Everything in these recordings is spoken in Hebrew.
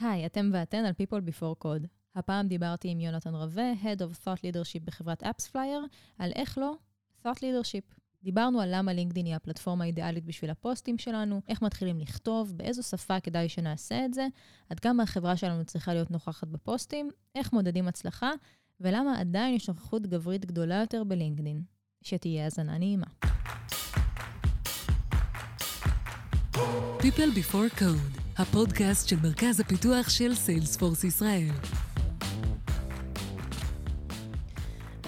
היי, אתם ואתן על People Before Code. הפעם דיברתי עם יונתן רווה, Head of Thought Leadership בחברת AppsFlyer, על איך לא Thought Leadership. דיברנו על למה לינקדאין היא הפלטפורמה האידיאלית בשביל הפוסטים שלנו, איך מתחילים לכתוב, באיזו שפה כדאי שנעשה את זה, עד כמה החברה שלנו צריכה להיות נוכחת בפוסטים, איך מודדים הצלחה, ולמה עדיין יש נוכחות גברית גדולה יותר בלינקדאין. שתהיה האזנה נעימה. People Before Code, הפודקאסט של מרכז הפיתוח של סיילספורס ישראל.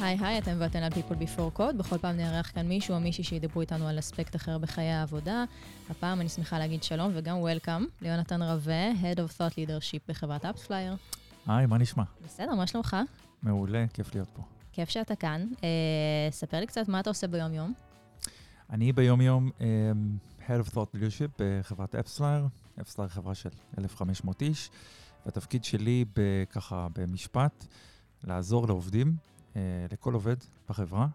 היי היי, אתם ואתן על People Before Code. בכל פעם נארח כאן מישהו או מישהי שידברו איתנו על אספקט אחר בחיי העבודה. הפעם אני שמחה להגיד שלום וגם Welcome ליונתן רווה, Head of Thought Leadership בחברת AppsFlyer. היי, מה נשמע? בסדר, מה שלומך? מעולה, כיף להיות פה. כיף שאתה כאן. אה, ספר לי קצת מה אתה עושה ביום-יום. אני ביום-יום um, Head of Thought Leadership בחברת AppsFlyer. AppsFlyer חברה של 1,500 איש, והתפקיד שלי ככה במשפט, לעזור לעובדים, uh, לכל עובד בחברה,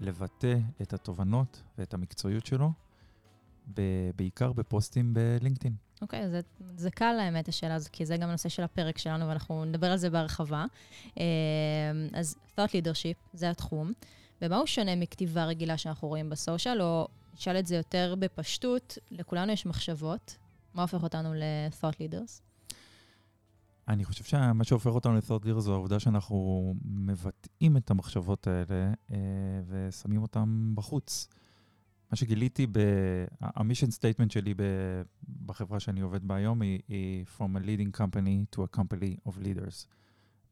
לבטא את התובנות ואת המקצועיות שלו, בעיקר בפוסטים בלינקדאין. אוקיי, okay, זה, זה קל האמת השאלה הזו, כי זה גם הנושא של הפרק שלנו, ואנחנו נדבר על זה בהרחבה. אה, אז Thought Leadership, זה התחום. ומה הוא שונה מכתיבה רגילה שאנחנו רואים בסושיאל, או נשאל את זה יותר בפשטות, לכולנו יש מחשבות. מה הופך אותנו ל-thought leaders? אני חושב שמה שהופך אותנו ל-thought leaders זו העובדה שאנחנו מבטאים את המחשבות האלה אה, ושמים אותן בחוץ. מה שגיליתי, ה-mission statement שלי בחברה שאני עובד בה היום היא, היא From a leading company to a company of leaders.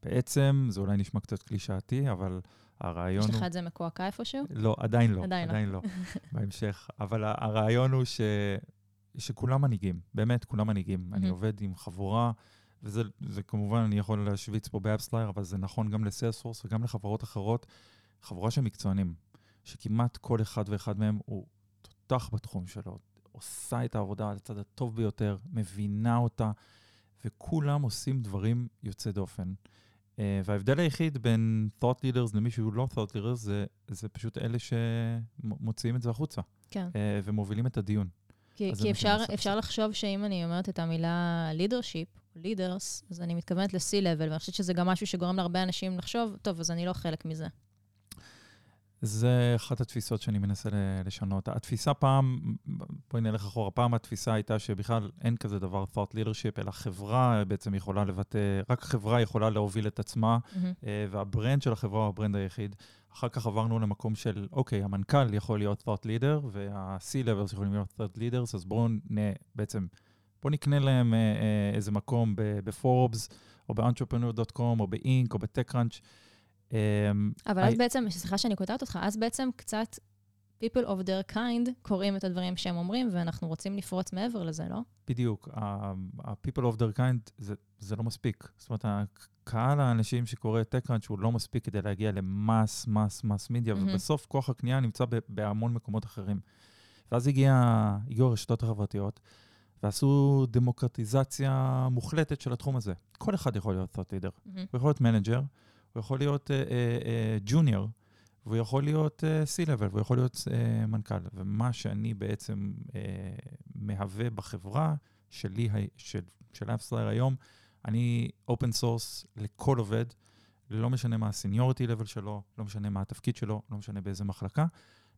בעצם, זה אולי נשמע קצת קלישאתי, אבל הרעיון הוא... יש לך את זה מקועקע איפשהו? לא, עדיין לא. עדיין, עדיין לא. לא, בהמשך. אבל הרעיון הוא ש... שכולם מנהיגים, באמת, כולם מנהיגים. אני עובד עם חבורה, וזה כמובן, אני יכול להשוויץ פה ב AppsFlyer, אבל זה נכון גם ל Salesforce וגם לחברות אחרות, חבורה של מקצוענים, שכמעט כל אחד ואחד מהם הוא תותח בתחום שלו, עושה את העבודה על הצד הטוב ביותר, מבינה אותה, וכולם עושים דברים יוצא דופן. Uh, וההבדל היחיד בין thought leaders למי שהוא לא thought leaders זה, זה פשוט אלה שמוציאים את זה החוצה. כן. Uh, ומובילים את הדיון. כי, כי אפשר, אפשר לחשוב שאם אני אומרת את המילה leadership, leaders, אז אני מתכוונת ל-C-level, ואני חושבת שזה גם משהו שגורם להרבה אנשים לחשוב, טוב, אז אני לא חלק מזה. זה אחת התפיסות שאני מנסה לשנות. התפיסה פעם, בואי נלך אחורה, פעם התפיסה הייתה שבכלל אין כזה דבר thought leadership, אלא חברה בעצם יכולה לבטא, רק חברה יכולה להוביל את עצמה, mm-hmm. וה brand של החברה הוא ה brand היחיד. אחר כך עברנו למקום של, אוקיי, המנכ"ל יכול להיות thought leader, וה-C-levels יכולים להיות thought leaders, אז בואו בעצם, בואו נקנה להם אה, אה, איזה מקום בפורבס, או ב-entrepreneur.com, או ב-Inc, או ב-TechCrunch. אמ, אבל אז בעצם, סליחה שאני קוטעת אותך, אז בעצם קצת people of their kind קוראים את הדברים שהם אומרים, ואנחנו רוצים לפרוץ מעבר לזה, לא? בדיוק. ה-people of their kind זה, זה לא מספיק. זאת אומרת, הקהל האנשים שקורא TechCrunch הוא לא מספיק כדי להגיע ל mass, mass, mass media, mm-hmm. ובסוף כוח הקנייה נמצא בהמון מקומות אחרים. ואז הגיע, הגיעו הרשתות החברתיות, ועשו דמוקרטיזציה מוחלטת של התחום הזה. כל אחד יכול להיות thought leader. Mm-hmm. הוא יכול להיות manager, הוא יכול להיות junior, uh, uh, והוא יכול להיות uh, C-Level, והוא יכול להיות uh, מנכ"ל. ומה שאני בעצם uh, מהווה בחברה שלי, של, של AppsFlyer היום, אני open source לכל עובד, לא משנה מה ה seniority level שלו, לא משנה מה התפקיד שלו, לא משנה באיזה מחלקה,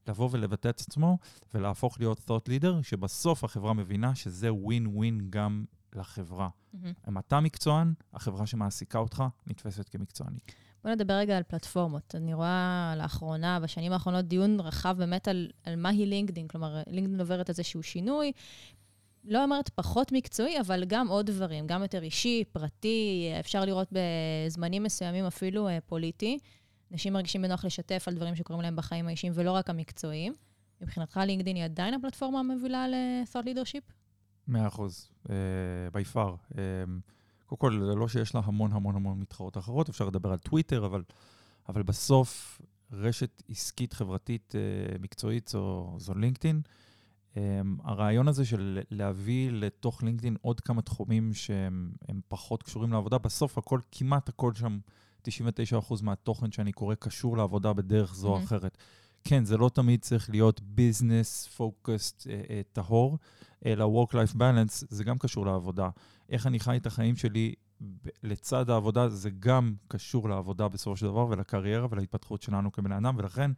לבוא ולבטא את עצמו ולהפוך להיות thought leader, שבסוף החברה מבינה שזה ווין ווין גם לחברה. Mm-hmm. אם אתה מקצוען, החברה שמעסיקה אותך נתפסת כמקצוענית. בוא נדבר רגע על פלטפורמות. אני רואה לאחרונה, בשנים האחרונות, דיון רחב באמת על, על מהי לינקדאין. כלומר, לינקדאין עוברת איזשהו שינוי, לא אומרת פחות מקצועי, אבל גם עוד דברים, גם יותר אישי, פרטי, אפשר לראות בזמנים מסוימים אפילו אה, פוליטי. אנשים מרגישים בנוח לשתף על דברים שקורים להם בחיים האישיים ולא רק המקצועיים. מבחינתך לינקדאין היא עדיין הפלטפורמה המובילה ל-thought leadership? מאה אחוז, בי uh, פאר. Uh, קודם כל, זה לא שיש לה המון המון המון מתחרות אחרות, אפשר לדבר על טוויטר, אבל, אבל בסוף רשת עסקית, חברתית, uh, מקצועית זו, זו לינקדאין. Um, הרעיון הזה של להביא לתוך לינקדאין עוד כמה תחומים שהם פחות קשורים לעבודה, בסוף הכל, כמעט הכל שם, 99% מהתוכן שאני קורא קשור לעבודה בדרך זו או mm-hmm. אחרת. כן, זה לא תמיד צריך להיות ביזנס פוקוסט טהור, אלא work-life balance, זה גם קשור לעבודה. איך אני חי את החיים שלי לצד העבודה, זה גם קשור לעבודה בסופו של דבר, ולקריירה ולהתפתחות שלנו כבן אדם, ולכן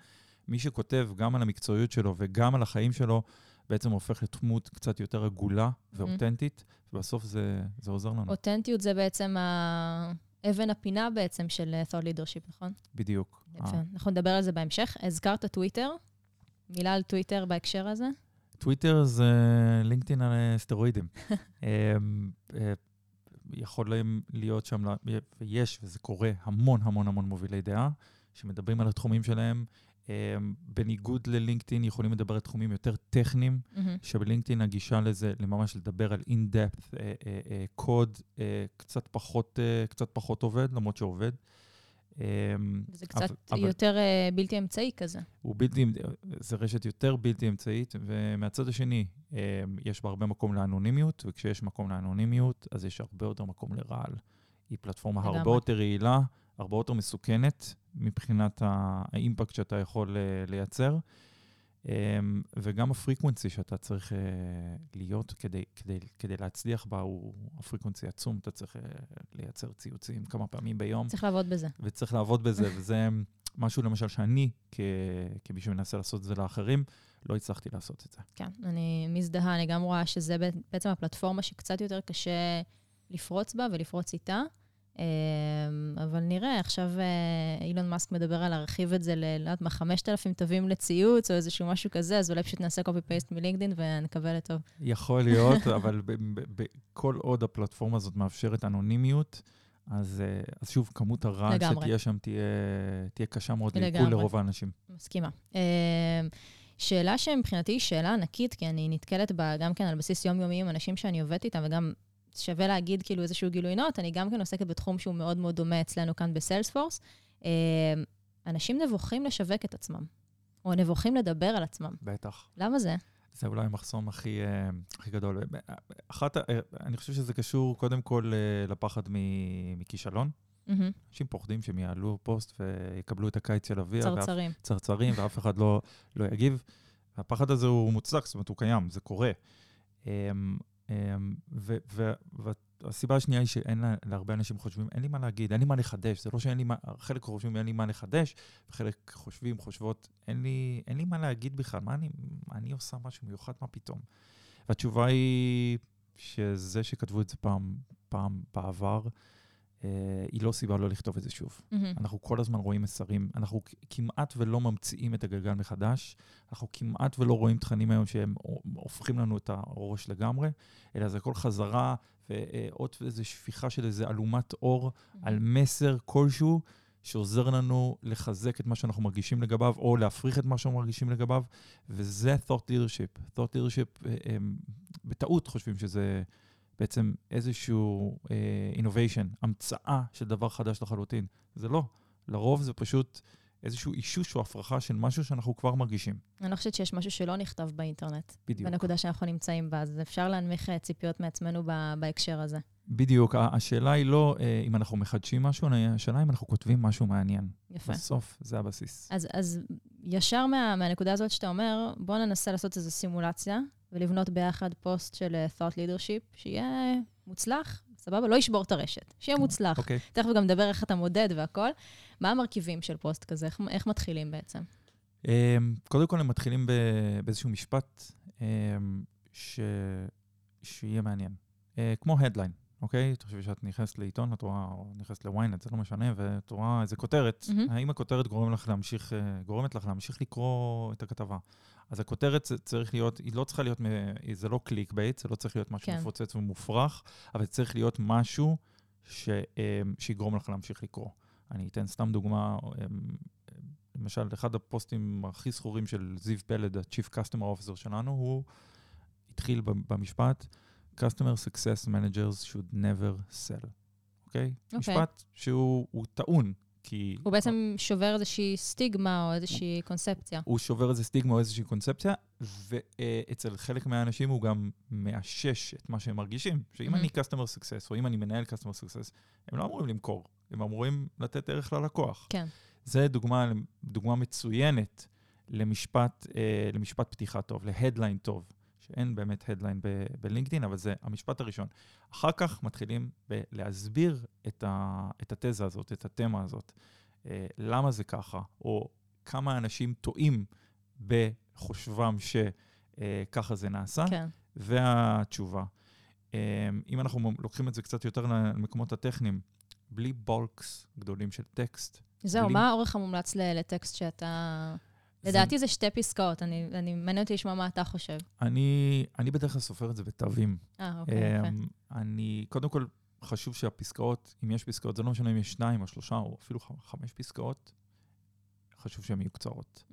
מי שכותב גם על המקצועיות שלו וגם על החיים שלו, בעצם הופך לדמות קצת יותר עגולה ואותנטית, ובסוף זה, זה עוזר לנו. אותנטיות זה בעצם ה- אבן הפינה בעצם של אה, thought leadership, נכון? בדיוק. יפה. אה, אנחנו נדבר על זה בהמשך. הזכרת טוויטר, מילה על טוויטר בהקשר הזה? טוויטר זה לינקדאין על אה, סטרואידים. אה, אה, יכולים להיות שם, ויש, וזה קורה, המון המון המון מובילי דעה, שמדברים על התחומים שלהם. אה, בניגוד ללינקדאין, יכולים לדבר על תחומים יותר טכניים. שבלינקדאין הגישה לזה, לממש לדבר על in-depth אה, קוד, קצת פחות, קצת פחות עובד, למרות שעובד. אה, זה אבל- קצת אבל- יותר אה, בלתי אמצעי כזה. הוא בלתי, זה רשת יותר בלתי אמצעית, ומהצד השני, אה, יש בה הרבה מקום לאנונימיות, וכשיש מקום לאנונימיות, אז יש הרבה יותר מקום לרעל. היא פלטפורמה לגמרי. הרבה יותר יעילה, הרבה יותר מסוכנת, מבחינת ה impact שאתה יכול אה, לייצר, וגם ה frequency שאתה צריך אה, להיות כדי, כדי, כדי להצליח בה, הוא ה frequency עצום, אתה צריך אה, לייצר ציוצים כמה פעמים ביום. צריך לעבוד בזה. וצריך לעבוד בזה, וזה משהו למשל שאני, כ- כמי שמנסה לעשות את זה לאחרים, לא הצלחתי לעשות את זה. כן, אני מזדהה, אני גם רואה שזה בעצם הפלטפורמה שקצת יותר קשה לפרוץ בה ולפרוץ איתה. אמ, אבל נראה, עכשיו אה, אילון מאסק מדבר על להרחיב את זה ל, לא יודעת מה, 5,000 תווים לציוץ או איזשהו משהו כזה, אז אולי פשוט נעשה copy-paste מלינקדאין ונקווה לטוב. יכול להיות, אבל כל עוד הפלטפורמה הזאת מאפשרת אנונימיות, אז, אה, אז שוב, כמות הרעל לגמרי. שתהיה שם תהיה, תהיה קשה מאוד לעיכול. לרוב האנשים. מסכימה. אמ, שאלה שמבחינתי היא שאלה ענקית, כי אני נתקלת בה גם כן על בסיס יומיומי עם אנשים שאני עובדת איתם, וגם שווה להגיד כאילו איזשהו גילוי נאות, אני גם כן עוסקת בתחום שהוא מאוד מאוד דומה אצלנו כאן בסיילספורס. אמ, אנשים נבוכים לשווק את עצמם, או נבוכים לדבר על עצמם. בטח. למה זה? זה אולי המחסום הכי, אה, הכי גדול. אחת, אה, אני חושב שזה קשור קודם כל אה, לפחד מ- מכישלון. מהמם. אנשים פוחדים שהם יעלו פוסט ויקבלו את הקיץ של אביה, ואף צרצרים. צרצרים, ואף אחד לא, לא יגיב. והפחד הזה הוא מוצדק, זאת אומרת, הוא קיים, זה קורה. אמ, והסיבה השנייה היא שאין לה, להרבה אנשים חושבים, אין לי מה להגיד, אין לי מה לחדש. זה לא שאין לי מה, חלק חושבים, אין לי מה לחדש, וחלק חושבים, חושבות, אין לי, אין לי מה להגיד בכלל, מה אני, אני עושה משהו מיוחד, מה פתאום? והתשובה היא שזה שכתבו את זה פעם, פעם בעבר, היא לא סיבה לא לכתוב את זה שוב. מהמם. אנחנו כל הזמן רואים מסרים, אנחנו כמעט ולא ממציאים את הגלגל מחדש, אנחנו כמעט ולא רואים תכנים היום שהם הופכים לנו את הראש לגמרי, אלא זה הכל חזרה ועוד איזו שפיכה של איזו אלומת אור על מסר כלשהו שעוזר לנו לחזק את מה שאנחנו מרגישים לגביו, או להפריך את מה שאנחנו מרגישים לגביו, וזה thought leadership. thought leadership, אה, הם בטעות חושבים שזה בעצם איזשהו אה, innovation, המצאה של דבר חדש לחלוטין. זה לא. לרוב זה פשוט איזשהו אישוש או הפרחה של משהו שאנחנו כבר מרגישים. אני לא חושבת שיש משהו שלא נכתב באינטרנט, בדיוק. בנקודה שאנחנו נמצאים בה, אז אפשר להנמיך אה, ציפיות מעצמנו ב- בהקשר הזה. בדיוק. השאלה היא לא אה, אם אנחנו מחדשים משהו, השאלה אם אנחנו כותבים משהו מעניין. יפה. בסוף זה הבסיס. אז, אז ישר מה, מהנקודה הזאת שאתה אומר, בוא ננסה לעשות איזו סימולציה ולבנות ביחד פוסט של אה, thought leadership, שיהיה מוצלח, סבבה? לא ישבור את הרשת, שיהיה מוצלח. אוקיי. תכף גם נדבר איך אתה מודד והכל. מה המרכיבים של פוסט כזה? איך, איך מתחילים בעצם? אמ, קודם כל, הם מתחילים ב- באיזשהו משפט אמ, ש... שיהיה מעניין. אה, כמו headline, אוקיי? תחשבי שאת נכנסת לעיתון, את רואה, או נכנסת ל ynet, זה לא משנה, ואת רואה איזה כותרת. מהמם. האם הכותרת גורם לך להמשיך, אה, גורמת לך להמשיך לקרוא את הכתבה? אז הכותרת צריך להיות, היא לא צריכה להיות, זה לא clickbait, זה לא צריך להיות משהו כן. מפוצץ ומופרך, אבל זה צריך להיות משהו ש, אמ, שיגרום לך להמשיך לקרוא. אני אתן סתם דוגמה, אמ, למשל, אחד הפוסטים הכי זכורים של זיו פלד, ה-Chief Customer Officer שלנו, הוא התחיל במשפט, Customer Success Managers should never sell, אוקיי? אוקיי. משפט שהוא הוא טעון, כי... הוא בעצם שובר איזושהי סטיגמה או איזושהי קונספציה. הוא שובר איזה סטיגמה או איזושהי קונספציה, ואצל חלק מהאנשים הוא גם מאשש את מה שהם מרגישים. שאם Mhm. אני customer success, או אם אני מנהל customer success, הם לא אמורים למכור, הם אמורים לתת ערך ללקוח. כן. זה דוגמה, דוגמה מצוינת למשפט, אה, למשפט פתיחה טוב, להדליין טוב, שאין באמת הדליין בלינקדאין, אבל זה המשפט הראשון. אחר כך מתחילים להסביר את, ה, את התזה הזאת, את התמה הזאת. אה, למה זה ככה, או כמה אנשים טועים בחושבם שככה זה נעשה, כן. והתשובה. אה, אם אנחנו לוקחים את זה קצת יותר למקומות הטכניים, בלי בולקס גדולים של טקסט. זהו, בלי... מה האורך המומלץ לטקסט שאתה... לדעתי זה שתי פסקאות, אני, אני מעניין אותי לשמוע מה אתה חושב. אני, אני בדרך כלל סופר את זה בתווים. אה, אוקיי, יפה. אמ, אני, קודם כל, חשוב שהפסקאות, אם יש פסקאות, זה לא משנה אם יש שניים או שלושה או אפילו חמש פסקאות, חשוב שהן יהיו קצרות.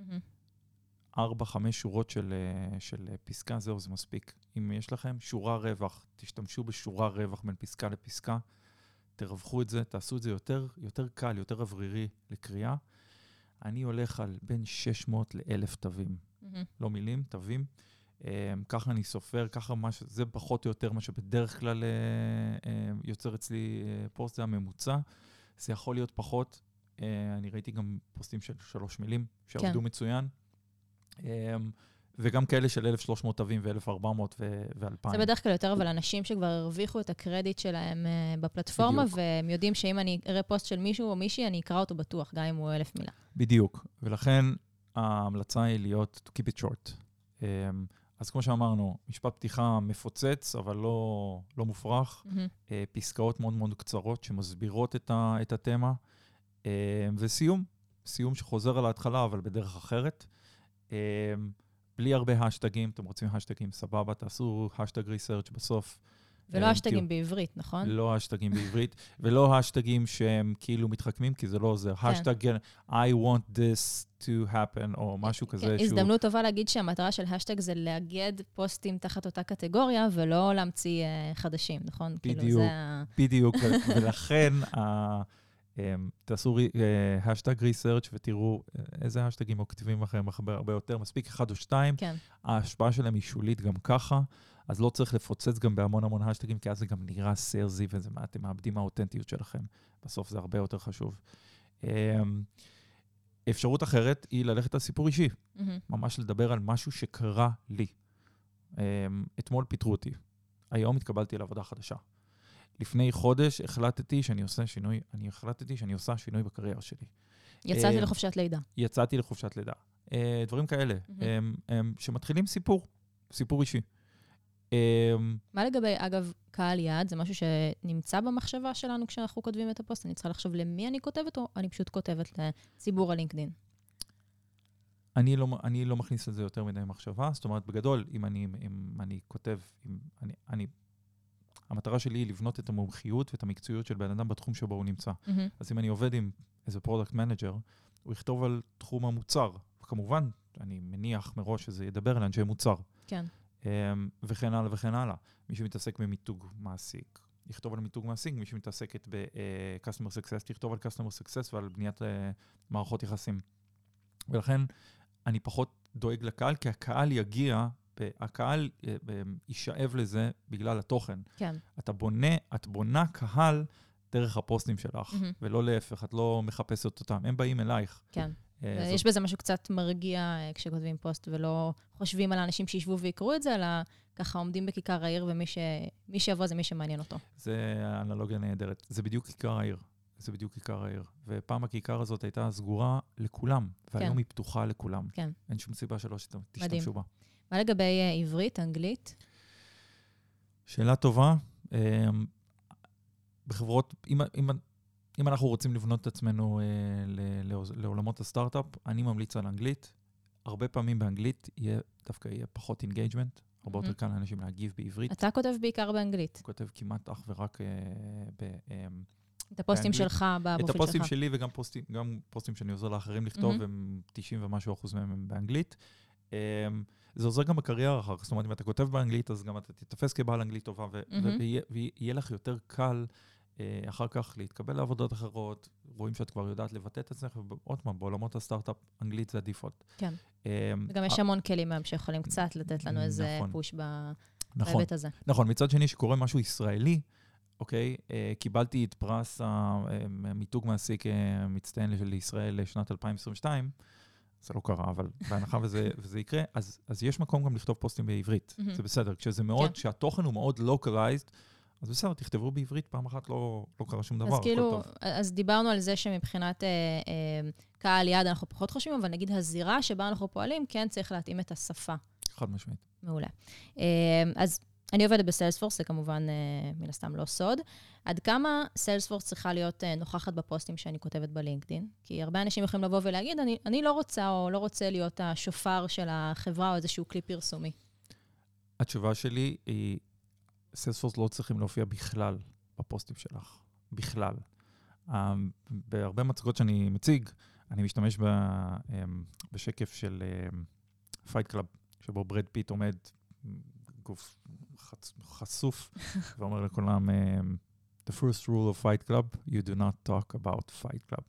ארבע, חמש שורות של, אה, של אה, פסקה, זהו, זה מספיק. אם יש לכם שורה רווח, תשתמשו בשורה רווח בין פסקה לפסקה, תרווחו את זה, תעשו את זה יותר, יותר קל, יותר אוורירי לקריאה. אני הולך על בין 600 ל-1,000 תווים. מהמם. לא מילים, תווים. Um, ככה אני סופר, ככה מה ש... זה פחות או יותר מה שבדרך כלל uh, uh, יוצר אצלי uh, פוסט, זה הממוצע. זה יכול להיות פחות. Uh, אני ראיתי גם פוסטים של שלוש מילים, שעבדו כן. מצוין. Um, וגם כאלה של 1,300 תווים ו-1,400 ו-2,000. זה בדרך כלל יותר אבל אנשים שכבר הרוויחו את הקרדיט שלהם אה, בפלטפורמה, בדיוק. והם יודעים שאם אני אראה פוסט של מישהו או מישהי, אני אקרא אותו בטוח, גם אם הוא אלף מילה. בדיוק, ולכן ההמלצה היא להיות to keep it short. Um, אז כמו שאמרנו, משפט פתיחה מפוצץ, אבל לא, לא מופרך. אה, פסקאות מאוד מאוד קצרות שמסבירות את, ה, את התמה, אה, וסיום, סיום שחוזר על ההתחלה, אבל בדרך אחרת. אה, בלי הרבה האשטגים, אתם רוצים האשטגים, סבבה, תעשו hashtag research בסוף. ולא אה, האשטגים בעברית, נכון? לא האשטגים בעברית, ולא האשטגים שהם כאילו מתחכמים, כי זה לא עוזר. כן. hashtag I want this to happen, או משהו כזה כן, שהוא... הזדמנות טובה להגיד שהמטרה של האשטג זה לאגד פוסטים תחת אותה קטגוריה, ולא להמציא אה, חדשים, נכון? כאילו, בדיוק. בדיוק, ולכן תעשו השטג ריסרצ' ותראו אה, איזה השטגים עוקבים אחריהם הרבה יותר, מספיק אחד או שתיים. כן, ההשפעה שלהם היא שולית גם ככה, אז לא צריך לפוצץ גם בהמון המון השטגים, כי אז זה גם נראה סרזי ואתם מאבדים מהאותנטיות שלכם. בסוף זה הרבה יותר חשוב. אמ, אפשרות אחרת היא ללכת על סיפור אישי. ממש לדבר על משהו שקרה לי. אמ, אתמול פיטרו אותי, היום התקבלתי לעבודה חדשה. לפני חודש החלטתי שאני עושה שינוי, אני החלטתי שאני עושה שינוי בקריירה שלי. יצאתי אה, לחופשת לידה. יצאתי לחופשת לידה. אה, דברים כאלה, הם, שמתחילים סיפור, סיפור אישי. מה לגבי, אגב, קהל יעד? זה משהו שנמצא במחשבה שלנו כשאנחנו כותבים את הפוסט? אני צריכה לחשוב למי אני כותבת, או אני פשוט כותבת לציבור הלינקדין? אני לא, אני לא מכניס לזה יותר מדי מחשבה, זאת אומרת, בגדול, אם אני, אם אני כותב, אם אני, אני, המטרה שלי היא לבנות את המומחיות ואת המקצועיות של בן אדם בתחום שבו הוא נמצא. מהמם. אז אם אני עובד עם איזה product manager, הוא יכתוב על תחום המוצר. וכמובן, אני מניח מראש שזה ידבר על אנשי מוצר. כן. אמ, וכן הלאה וכן הלאה. מי שמתעסק במיתוג מעסיק, יכתוב על מיתוג מעסיק, מי שמתעסקת ב-customer success, תכתוב על customer success ועל בניית אה, מערכות יחסים. ולכן אני פחות דואג לקהל, כי הקהל יגיע, הקהל אה, יישאב לזה בגלל התוכן. כן. אתה בונה, את בונה קהל דרך הפוסטים שלך, מהמם. ולא להפך, את לא מחפשת אותם, הם באים אלייך. כן. אה, אה, זאת- יש בזה משהו קצת מרגיע כשכותבים פוסט, ולא חושבים על האנשים שישבו ויקראו את זה, אלא ככה עומדים בכיכר העיר, ומי ש... שיבוא זה מי שמעניין אותו. זה אנלוגיה נהדרת. זה בדיוק כיכר העיר. זה בדיוק כיכר העיר. ופעם הכיכר הזאת הייתה סגורה לכולם, והיום היא פתוחה לכולם. כן. אין שום סיבה שלא שת- מדהים. תשתמשו בה. מה לגבי אה, עברית, אנגלית? שאלה טובה. אמ, בחברות, אם, אם, אם אנחנו רוצים לבנות את עצמנו אה, ל- לעולמות הסטארט-אפ, אני ממליץ על אנגלית. הרבה פעמים באנגלית יהיה, דווקא יהיה פחות engagement, הרבה יותר. קל לאנשים להגיב בעברית. אתה כותב בעיקר באנגלית. כותב כמעט אך ורק אה, ב... אמ, את הפוסטים באנגלית. שלך את בפרופיל הפוסטים שלך. שלי וגם פוסטים, גם פוסטים שאני עוזר לאחרים לכתוב, מהמם. הם 90 ומשהו אחוז מהם הם באנגלית. אמ, זה עוזר גם בקריירה אחר כך, זאת אומרת, אם אתה כותב באנגלית, אז גם אתה תתפס כבעל אנגלית טובה, ו- מהמם. ויהיה ויהיה לך יותר קל אה, אחר כך להתקבל לעבודות אחרות, רואים שאת כבר יודעת לבטא את עצמך, ועוד פעם, בעולמות הסטארט-אפ, אנגלית זה הדיפולט. כן. אמ, וגם יש אה, המון כלים היום שיכולים קצת לתת לנו איזה נכון. פוש ב- נכון, בהיבט הזה. נכון, מצד שני, שקורה משהו ישראלי, אוקיי, אה, קיבלתי את פרס המיתוג מעסיק אה, מצטיין לישראל לשנת 2022, זה לא קרה, אבל בהנחה וזה, וזה יקרה, אז, אז יש מקום גם לכתוב פוסטים בעברית. מהמם. זה בסדר. כשזה מאוד, כן. כשהתוכן הוא מאוד localized, אז בסדר, תכתבו בעברית, פעם אחת לא, לא קרה שום דבר, אז כאילו. אז דיברנו על זה שמבחינת אה, אה, קהל יעד אנחנו פחות חושבים, אבל נגיד הזירה שבה אנחנו פועלים, כן צריך להתאים את השפה. חד משמעית. מעולה. אה, אז אני עובדת בסיילספורס, זה כמובן אה, מן הסתם לא סוד. עד כמה סיילספורס צריכה להיות אה, נוכחת בפוסטים שאני כותבת בלינקדין? כי הרבה אנשים יכולים לבוא ולהגיד, אני, אני לא רוצה או לא רוצה להיות השופר של החברה או איזשהו כלי פרסומי. התשובה שלי היא, סיילספורס לא צריכים להופיע בכלל בפוסטים שלך. בכלל. Um, בהרבה מצגות שאני מציג, אני משתמש ב, בשקף של Fight Club, שבו ברד פיט עומד, גוף חצ, חשוף, ואומר לכולם, um, The first rule of Fight Club, you do not talk about Fight Club.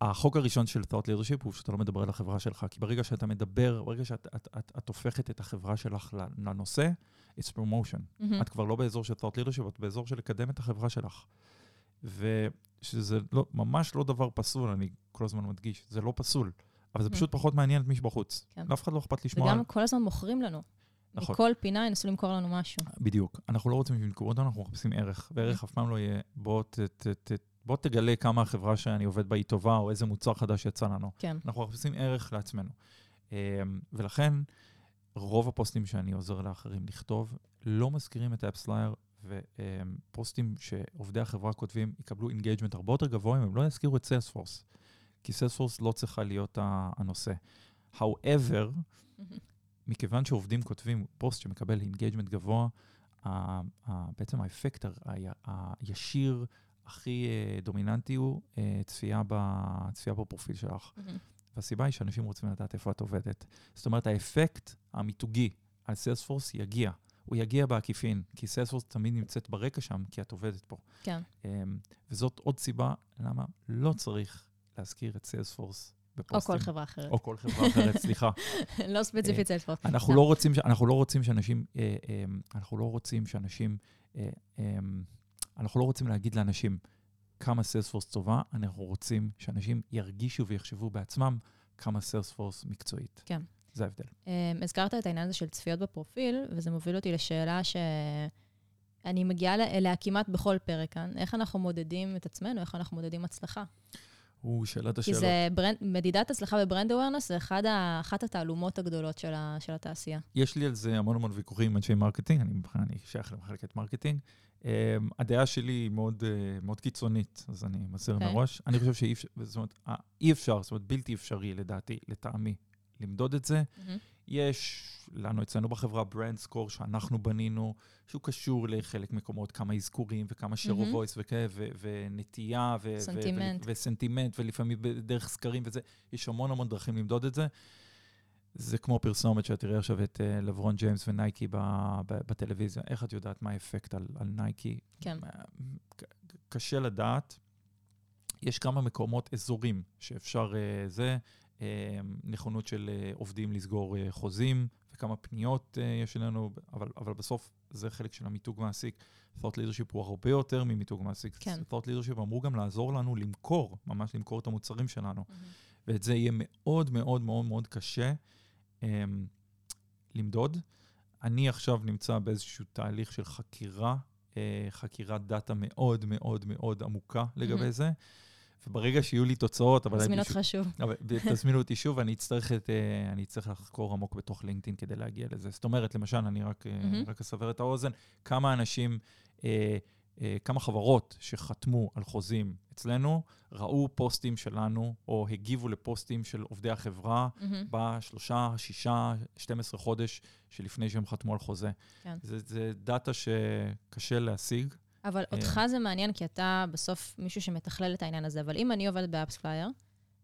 החוק הראשון של thought leadership הוא שאתה לא מדבר על החברה שלך, כי ברגע שאתה מדבר, ברגע שאת את, את, את הופכת את החברה שלך לנושא, it's promotion. מהמם. את כבר לא באזור של thought leadership, את באזור של לקדם את החברה שלך. ושזה לא, ממש לא דבר פסול, אני כל הזמן מדגיש, זה לא פסול, אבל זה Mhm. פשוט פחות מעניין את מי שבחוץ. כן. לאף אחד לא אכפת לשמוע. וגם כל הזמן מוכרים לנו. נכון. מכל פינה ינסו למכור לנו משהו. בדיוק. אנחנו לא רוצים שימכרו אותנו, אנחנו מחפשים ערך, וערך אף פעם לא יהיה, בוא, ת, ת, ת, בוא תגלה כמה החברה שאני עובד בה היא טובה, או איזה מוצר חדש יצא לנו. כן. אנחנו מחפשים ערך לעצמנו. אמ, ולכן, רוב הפוסטים שאני עוזר לאחרים לכתוב, לא מזכירים את ה AppsFlyer, ופוסטים שעובדי החברה כותבים יקבלו engagement הרבה יותר גבוה אם הם לא יזכירו את Salesforce. כי Salesforce לא צריכה להיות הנושא. However, מכיוון שעובדים כותבים פוסט שמקבל engagement גבוה, ה- ה- בעצם האפקט ה- ה- הישיר הכי אה, דומיננטי הוא אה, צפייה, ב- צפייה בפרופיל שלך. מהמם. והסיבה היא שאנשים רוצים לדעת איפה את עובדת. זאת אומרת, האפקט המיתוגי על Salesforce יגיע. הוא יגיע בעקיפין, כי Salesforce תמיד נמצאת ברקע שם, כי את עובדת פה. כן. אמ, וזאת עוד סיבה למה לא צריך להזכיר את Salesforce או בפוסטים. כל חברה אחרת. או כל חברה אחרת, סליחה. לא ספציפית Salesforce. אנחנו לא רוצים, ש- אנחנו לא רוצים שאנשים, אה, אה, אנחנו לא רוצים שאנשים, אה, אה, אנחנו לא רוצים להגיד לאנשים כמה Salesforce טובה, אנחנו רוצים שאנשים ירגישו ויחשבו בעצמם כמה Salesforce מקצועית. כן. זה ההבדל. אמ, הזכרת את העניין הזה של צפיות בפרופיל, וזה מוביל אותי לשאלה שאני מגיעה אליה כמעט בכל פרק כאן. איך אנחנו מודדים את עצמנו, איך אנחנו מודדים הצלחה? או, שאלת השאלות. זה brand, מדידת הצלחה ב brand awareness זה אחד ה, אחת התעלומות הגדולות של, ה, של התעשייה. יש לי על זה המון המון ויכוחים עם אנשי marketing, אני, אני שייך למחלקת marketing. אמ, הדעה שלי היא מאוד, אה, מאוד קיצונית, אז אני מסיר אוקיי. מראש. אני חושב שאי אפשר, זאת אומרת, אה, אי אפשר, זאת אומרת, בלתי אפשרי לדעתי, לטעמי, למדוד את זה. יש לנו אצלנו בחברה brand score שאנחנו בנינו, שהוא קשור לחלק מקומות, כמה אזכורים וכמה share of voice וכאלה, ונטייה, ו- סנטימנט. ו- וסנטימנט, ולפעמים דרך סקרים וזה, יש המון המון דרכים למדוד את זה. זה כמו פרסומת שאת תראי עכשיו את אה, לברון ג'יימס ונייקי ב- ב- בטלוויזיה. איך את יודעת מה האפקט על, על נייקי? כן. אה, קשה לדעת. יש כמה מקומות, אזורים, שאפשר, uh, זה, נכונות של uh, עובדים לסגור uh, חוזים, וכמה פניות יש לנו, אבל, אבל בסוף זה חלק של המיתוג מעסיק. thought leadership הוא הרבה יותר ממיתוג מעסיק. כן. thought leadership אמור גם לעזור לנו למכור, ממש למכור את המוצרים שלנו. ואת זה יהיה מאוד מאוד מאוד מאוד קשה um, למדוד. אני עכשיו נמצא באיזשהו תהליך של חקירה, uh, חקירת דאטה מאוד מאוד מאוד עמוקה לגבי מהמם. זה, וברגע שיהיו לי תוצאות, אבל... מזמין אני אותך שוב. תזמינו אותי שוב, אני אצטרך, את, אה, אני אצטרך לחקור עמוק בתוך לינקדאין כדי להגיע לזה. זאת אומרת, למשל, אני רק, מהמם. רק אסבר את האוזן, כמה אנשים, אה, אה, כמה חברות שחתמו על חוזים אצלנו, ראו פוסטים שלנו, או הגיבו לפוסטים של עובדי החברה מהמם. בשלושה, שישה, 12 חודש שלפני שהם חתמו על חוזה. כן. זה, זה דאטה שקשה להשיג. אבל אה. אותך זה מעניין, כי אתה בסוף מישהו שמתכלל את העניין הזה. אבל אם אני עובדת ב AppsFlyer,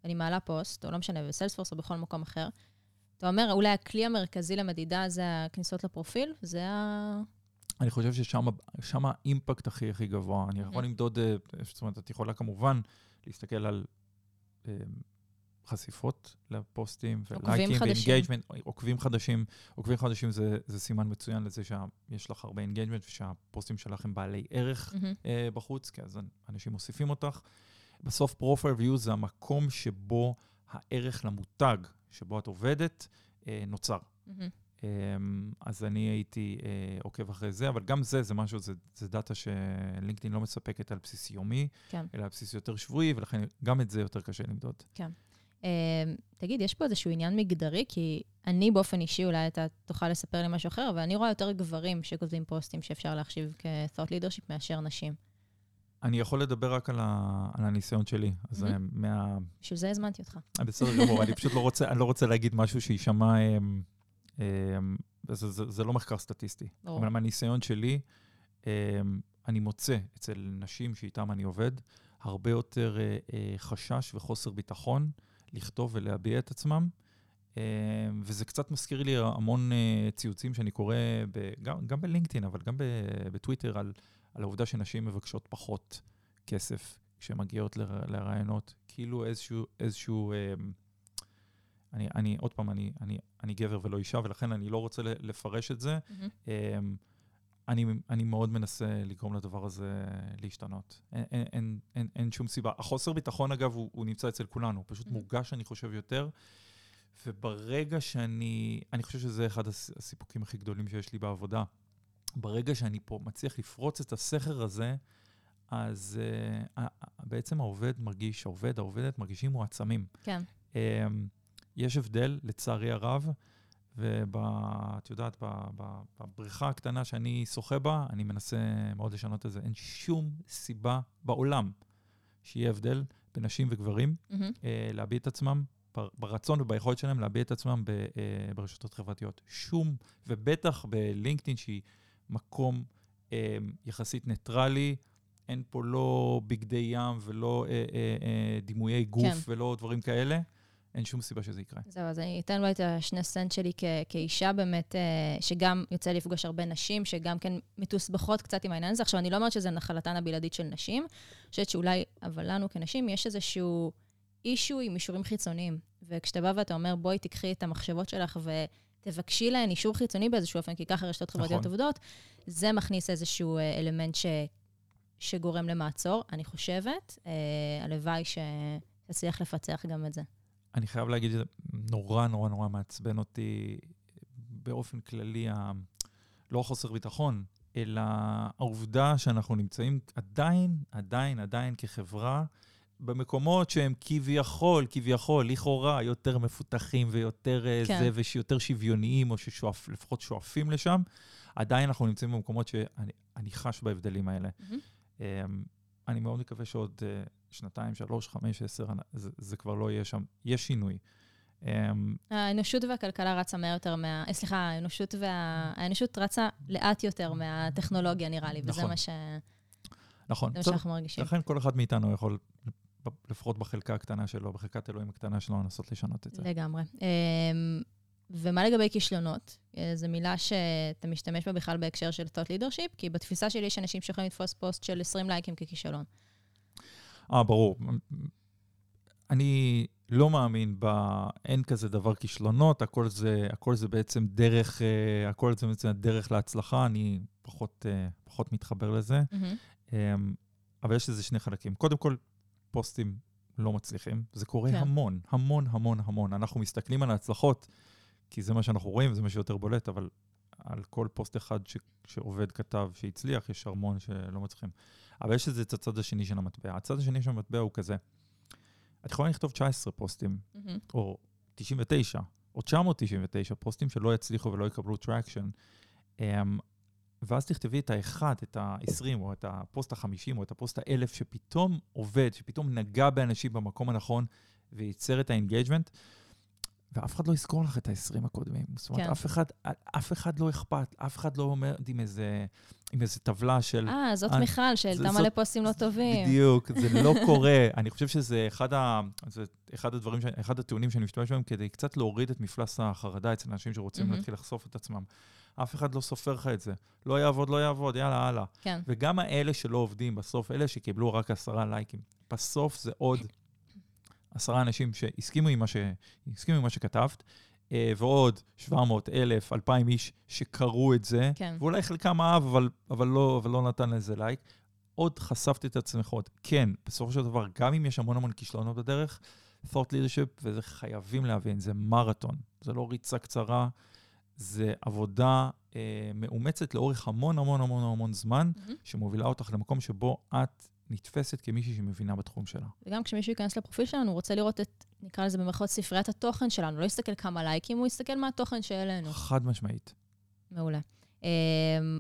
אני מעלה פוסט, או לא משנה, ב Salesforce או בכל מקום אחר, אתה אומר, אולי הכלי המרכזי למדידה זה הכניסות לפרופיל? זה ה... אני חושב ששם ה impact הכי הכי גבוה. אני יכול אמ-המ. למדוד, אה, זאת אומרת, את יכולה כמובן להסתכל על אה, חשיפות לפוסטים, ולייקים. ו engagement, עוקבים חדשים. עוקבים חדשים זה, זה סימן מצוין לזה שיש לך הרבה engagement ושהפוסטים שלך הם בעלי ערך. אמ-המ. אה, בחוץ, כי אז אנשים מוסיפים אותך. בסוף profile view זה המקום שבו הערך למותג שבו את עובדת אה, נוצר. אמ-המ. אמ, אז אני הייתי אה, עוקב אחרי זה, אבל גם זה, זה משהו, זה, זה דאטה שלינקדאין לא מספקת על בסיס יומי, כן. אלא על בסיס יותר שבועי, ולכן גם את זה יותר קשה למדוד. אה, תגיד, יש פה איזשהו עניין מגדרי? כי אני באופן אישי, אולי אתה תוכל לספר לי משהו אחר, אבל אני רואה יותר גברים שכותבים פוסטים שאפשר להחשיב כ-thought leadership מאשר נשים. אני יכול לדבר רק על, ה, על הניסיון שלי, אז mm-hmm. מה... בשביל זה הזמנתי אותך. אה, בסדר גמור, אני פשוט לא רוצה, אני לא רוצה להגיד משהו שיישמע... אמ, אמ, זה, זה, זה לא מחקר סטטיסטי. ברור. אבל מהניסיון שלי, אמ, אני מוצא אצל נשים שאיתן אני עובד, הרבה יותר אה, אה, חשש וחוסר ביטחון לכתוב ולהביע את עצמם. אמ, וזה קצת מזכיר לי המון אה, ציוצים שאני קורא, ב, גם, גם בלינקדאין, אבל גם בטוויטר, על, על העובדה שנשים מבקשות פחות כסף כשהן מגיעות ל- לרעיונות. כאילו איזשהו, איזשהו אמ, אני, אני, עוד פעם, אני, אני, אני גבר ולא אישה, ולכן אני לא רוצה לפרש את זה. מהמם. אני, אני מאוד מנסה לגרום לדבר הזה להשתנות. אין, אין, אין, אין, שום סיבה. החוסר ביטחון, אגב, הוא, הוא נמצא אצל כולנו. הוא פשוט Mhm. מורגש, אני חושב, יותר. וברגע שאני, אני חושב שזה אחד הס- הסיפוקים הכי גדולים שיש לי בעבודה. ברגע שאני פה מצליח לפרוץ את הסכר הזה, אז uh, בעצם העובד מרגיש, העובד, העובדת מרגישים מועצמים. כן. Um, יש הבדל, לצערי הרב, ואת יודעת, בבריכה הקטנה שאני שוחה בה, אני מנסה מאוד לשנות את זה. אין שום סיבה בעולם שיהיה הבדל בין נשים וגברים מהמם. אה, להביע את עצמם, בר- ברצון וביכולת שלהם להביע את עצמם ב, אה, ברשתות חברתיות. שום, ובטח בלינקדאין, שהיא מקום אה, יחסית ניטרלי, אין פה לא בגדי ים ולא אה, אה, אה, דימויי גוף כן. ולא דברים כאלה. אין שום סיבה שזה יקרה. זהו, אז אני אתן לו את השני סנט שלי כ- כאישה באמת, אה, שגם יוצא לפגוש הרבה נשים, שגם כן מתוסבכות קצת עם העניין הזה. עכשיו, אני לא אומרת שזה נחלתן הבלעדית של נשים, אני חושבת שאולי, אבל לנו כנשים, יש איזשהו אישו עם אישורים חיצוניים. וכשאתה בא ואתה אומר, בואי תיקחי את המחשבות שלך ותבקשי להן אישור חיצוני באיזשהו אופן, כי ככה רשתות חברתיות נכון. עובדות, זה מכניס איזשהו אה, אלמנט ש... שגורם למעצור, אני חושבת. אה, הלוואי שתצליח לפצח גם את זה. אני חייב להגיד שזה נורא נורא נורא מעצבן אותי באופן כללי, ה... לא החוסר ביטחון, אלא העובדה שאנחנו נמצאים עדיין, עדיין, עדיין כחברה, במקומות שהם כביכול, כביכול, לכאורה, יותר מפותחים ויותר כן. כן. זה, ושיותר שוויוניים, או שלפחות שואפים לשם, עדיין אנחנו נמצאים במקומות שאני אני חש בהבדלים האלה. אמ, אני מאוד מקווה שעוד אה, שנתיים, שלוש, חמש, עשר, זה, זה כבר לא יהיה שם. יש שינוי. אמ, האנושות והכלכלה רצה מהר יותר מה... אה, סליחה, האנושות, וה... האנושות רצה לאט יותר מהטכנולוגיה, נראה לי, וזה נכון. מה, ש... נכון. זה מה שאנחנו מרגישים. לכן כל אחד מאיתנו יכול, לפחות בחלקה הקטנה שלו, בחלקת אלוהים הקטנה שלו, לנסות לשנות את זה. לגמרי. אמ, ומה לגבי כישלונות? אה, זו מילה שאתה משתמש בה בכלל בהקשר של thought leadership, כי בתפיסה שלי יש אנשים שיכולים לתפוס פוסט של 20 לייקים ככישלון. אה, ברור. אני לא מאמין ב... אין כזה דבר כישלונות, הכל זה, הכל זה בעצם דרך, אה, הכל זה בעצם דרך להצלחה, אני פחות, אה, פחות מתחבר לזה. מהמם. אמ, אבל יש לזה שני חלקים. קודם כל, פוסטים לא מצליחים. זה קורה. כן. המון, המון, המון, המון. אנחנו מסתכלים על ההצלחות, כי זה מה שאנחנו רואים, זה מה שיותר בולט, אבל על כל פוסט אחד ש, שעובד כתב שהצליח, יש המון שלא מצליחים. אבל יש לזה את הצד השני של המטבע. הצד השני של המטבע הוא כזה, את יכולה לכתוב 19 פוסטים, אמ-המ. או 99, או 999 פוסטים שלא יצליחו ולא יקבלו traction. אמ, ואז תכתבי את האחד, את ה-20, או את הפוסט ה-50, או את הפוסט ה-1000, שפתאום עובד, שפתאום נגע באנשים במקום הנכון, וייצר את ה engagement, ואף אחד לא יזכור לך את ה-20 הקודמים. זאת אומרת, כן. אף אחד, אף אחד לא אכפת, אף אחד לא אומר עם איזה, עם איזה טבלה של... אה, זאת אה, מיכל, שהעלתה מלא פוסטים לא טובים. בדיוק, זה לא קורה. אני חושב שזה אחד, ה, זה אחד הדברים, ש- אחד הטיעונים שאני משתמש בהם כדי קצת להוריד את מפלס החרדה אצל אנשים שרוצים מהמם. להתחיל לחשוף את עצמם. אף אחד לא סופר לך את זה. לא יעבוד, לא יעבוד, יאללה, הלאה. כן. וגם האלה שלא עובדים, בסוף, אלה שקיבלו רק עשרה לייקים, בסוף זה עוד עשרה אנשים שהסכימו עם מה, ש... עם מה שכתבת, אה, ועוד 700, 1,000, 2,000 איש שקראו את זה, כן. ואולי חלקם אהב, אבל, אבל, לא, אבל לא נתן לזה לייק. עוד חשפת את עצמך עוד. כן, בסופו של דבר, גם אם יש המון המון כישלונות בדרך, thought leadership, וזה חייבים להבין, זה מרתון, זה לא ריצה קצרה, זה עבודה אה, מאומצת לאורך המון המון המון המון זמן, Mm-hmm. שמובילה אותך למקום שבו את נתפסת כמישהי שמבינה בתחום שלה. וגם כשמישהו ייכנס לפרופיל שלנו, הוא רוצה לראות את, נקרא לזה במרכאות ספריית התוכן שלנו, לא יסתכל כמה לייקים, הוא יסתכל מה התוכן שהעלינו. חד משמעית. מעולה. אמ,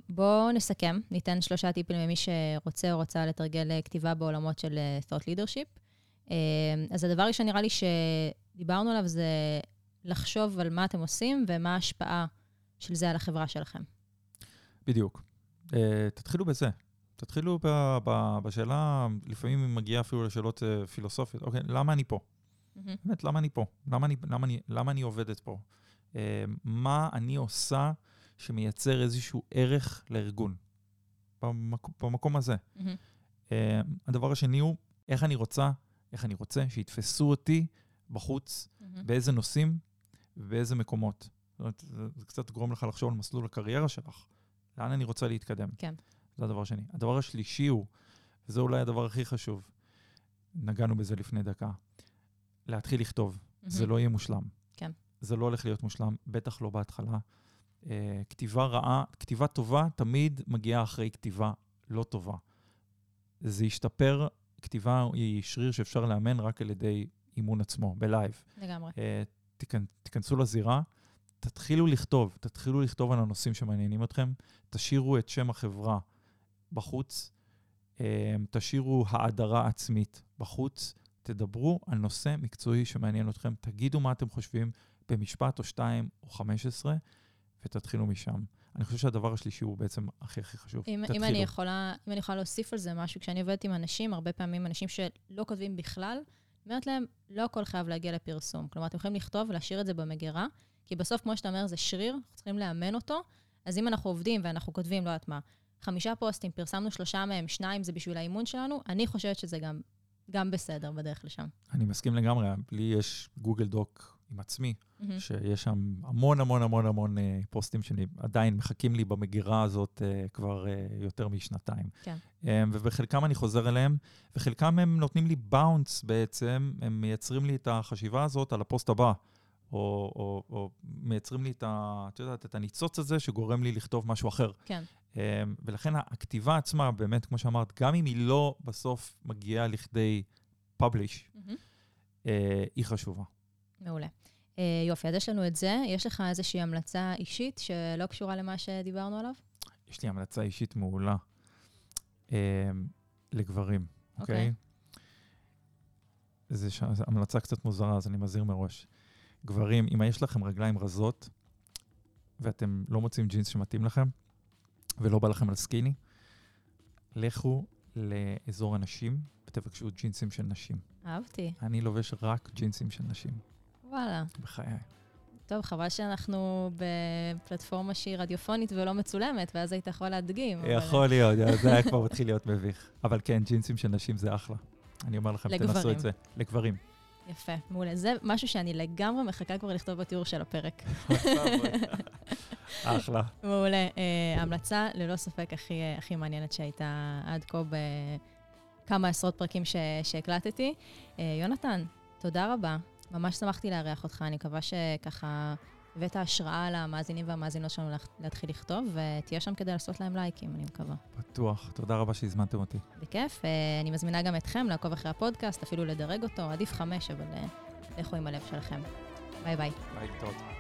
בואו נסכם, ניתן שלושה טיפים למי שרוצה או רוצה לתרגל אה, כתיבה בעולמות של אה, thought leadership. אז הדבר הראשון נראה לי שדיברנו עליו זה לחשוב על מה אתם עושים ומה ההשפעה של זה על החברה שלכם. בדיוק. תתחילו בזה. תתחילו ב- ב- בשאלה, לפעמים היא מגיעה אפילו לשאלות uh, פילוסופיות. אוקיי, למה אני פה? באמת, למה אני פה? למה אני, למה אני, למה אני עובדת פה? Uh, מה אני עושה שמייצר איזשהו ערך לארגון? במק, במקום הזה. מהמם. Uh, הדבר השני הוא, איך אני רוצה, איך אני רוצה שיתפסו אותי בחוץ, מהמם. באיזה נושאים ובאיזה מקומות. זאת אומרת, זה, זה קצת גורם לך לחשוב על מסלול הקריירה שלך. לאן אני רוצה להתקדם? כן. זה הדבר השני. הדבר השלישי הוא, וזה אולי הדבר הכי חשוב, נגענו בזה לפני דקה, להתחיל לכתוב. זה מהמם. לא יהיה מושלם. כן. זה לא הולך להיות מושלם, בטח לא בהתחלה. Uh, כתיבה רעה, כתיבה טובה תמיד מגיעה אחרי כתיבה לא טובה. זה ישתפר, כתיבה היא שריר שאפשר לאמן רק על ידי אימון עצמו, בלייב. לגמרי. אה, תיכנ- תיכנסו לזירה, תתחילו לכתוב, תתחילו לכתוב על הנושאים שמעניינים אתכם, תשאירו את שם החברה בחוץ, אה, תשאירו האדרה עצמית בחוץ, תדברו על נושא מקצועי שמעניין אתכם, תגידו מה אתם חושבים במשפט או שתיים או חמש עשרה, ותתחילו משם. אני חושב שהדבר השלישי הוא בעצם הכי הכי חשוב. אם, תתחילו. אם, אני יכולה, אם אני יכולה להוסיף על זה משהו, כשאני עובדת עם אנשים, הרבה פעמים אנשים שלא כותבים בכלל, אומרת להם, לא הכל חייב להגיע לפרסום. כלומר, אתם יכולים לכתוב ולהשאיר את זה במגירה, כי בסוף, כמו שאתה אומר, זה שריר, אנחנו צריכים לאמן אותו. אז אם אנחנו עובדים ואנחנו כותבים, לא יודעת מה, חמישה פוסטים, פרסמנו שלושה מהם, שניים זה בשביל האימון שלנו, אני חושבת שזה גם, גם בסדר בדרך לשם. אני מסכים לגמרי, לי יש גוגל דוק עם עצמי, מהמם. שיש שם המון המון המון המון אה, פוסטים שעדיין מחכים לי במגירה הזאת אה, כבר אה, יותר משנתיים. כן. אה, ובחלקם אני חוזר אליהם, וחלקם הם נותנים לי באונס בעצם, הם מייצרים לי את החשיבה הזאת על הפוסט הבא. או, או, או מייצרים לי את, ה, את, יודעת, את הניצוץ הזה שגורם לי לכתוב משהו אחר. כן. אה, ולכן הכתיבה עצמה, באמת, כמו שאמרת, גם אם היא לא בסוף מגיעה לכדי publish. אה, היא חשובה. מעולה. אה, יופי, אז יש לנו את זה. יש לך איזושהי המלצה אישית שלא קשורה למה שדיברנו עליו? יש לי המלצה אישית מעולה אה, לגברים, אוקיי? זו ש- זו המלצה קצת מוזרה, אז אני מזהיר מראש. גברים, אם יש לכם רגליים רזות ואתם לא מוצאים ג'ינס שמתאים לכם ולא בא לכם על סקיני, לכו לאזור הנשים ותבקשו ג'ינסים של נשים. אהבתי. אני לובש רק ג'ינסים של נשים, וואלה. בחיי. טוב, חבל שאנחנו בפלטפורמה שהיא רדיופונית ולא מצולמת, ואז היית יכול להדגים. אבל- יכול להיות, זה היה כבר מתחיל להיות מביך. אבל כן, ג'ינסים של נשים זה אחלה. אני אומר לכם, תנסו לגברים. את זה. לגברים. יפה, מעולה. זה משהו שאני לגמרי מחכה כבר לכתוב בתיאור של הפרק. אחלה. מעולה. אה, המלצה, ללא ספק, הכי, הכי מעניינת שהייתה עד כה בכמה עשרות פרקים ש, שהקלטתי. אה, יונתן, תודה רבה. ממש שמחתי לארח אותך. אני מקווה שככה הבאת השראה למאזינים והמאזינות שלנו להתחיל לכתוב, ותהיה שם כדי לעשות להם לייקים, אני מקווה. בטוח. תודה רבה שהזמנתם אותי. בכיף. אה, אני מזמינה גם אתכם לעקוב אחרי הפודקאסט, אפילו לדרג אותו, עדיף חמש, אבל אה, לכו עם הלב שלכם. ביי ביי. ביי, להתראות.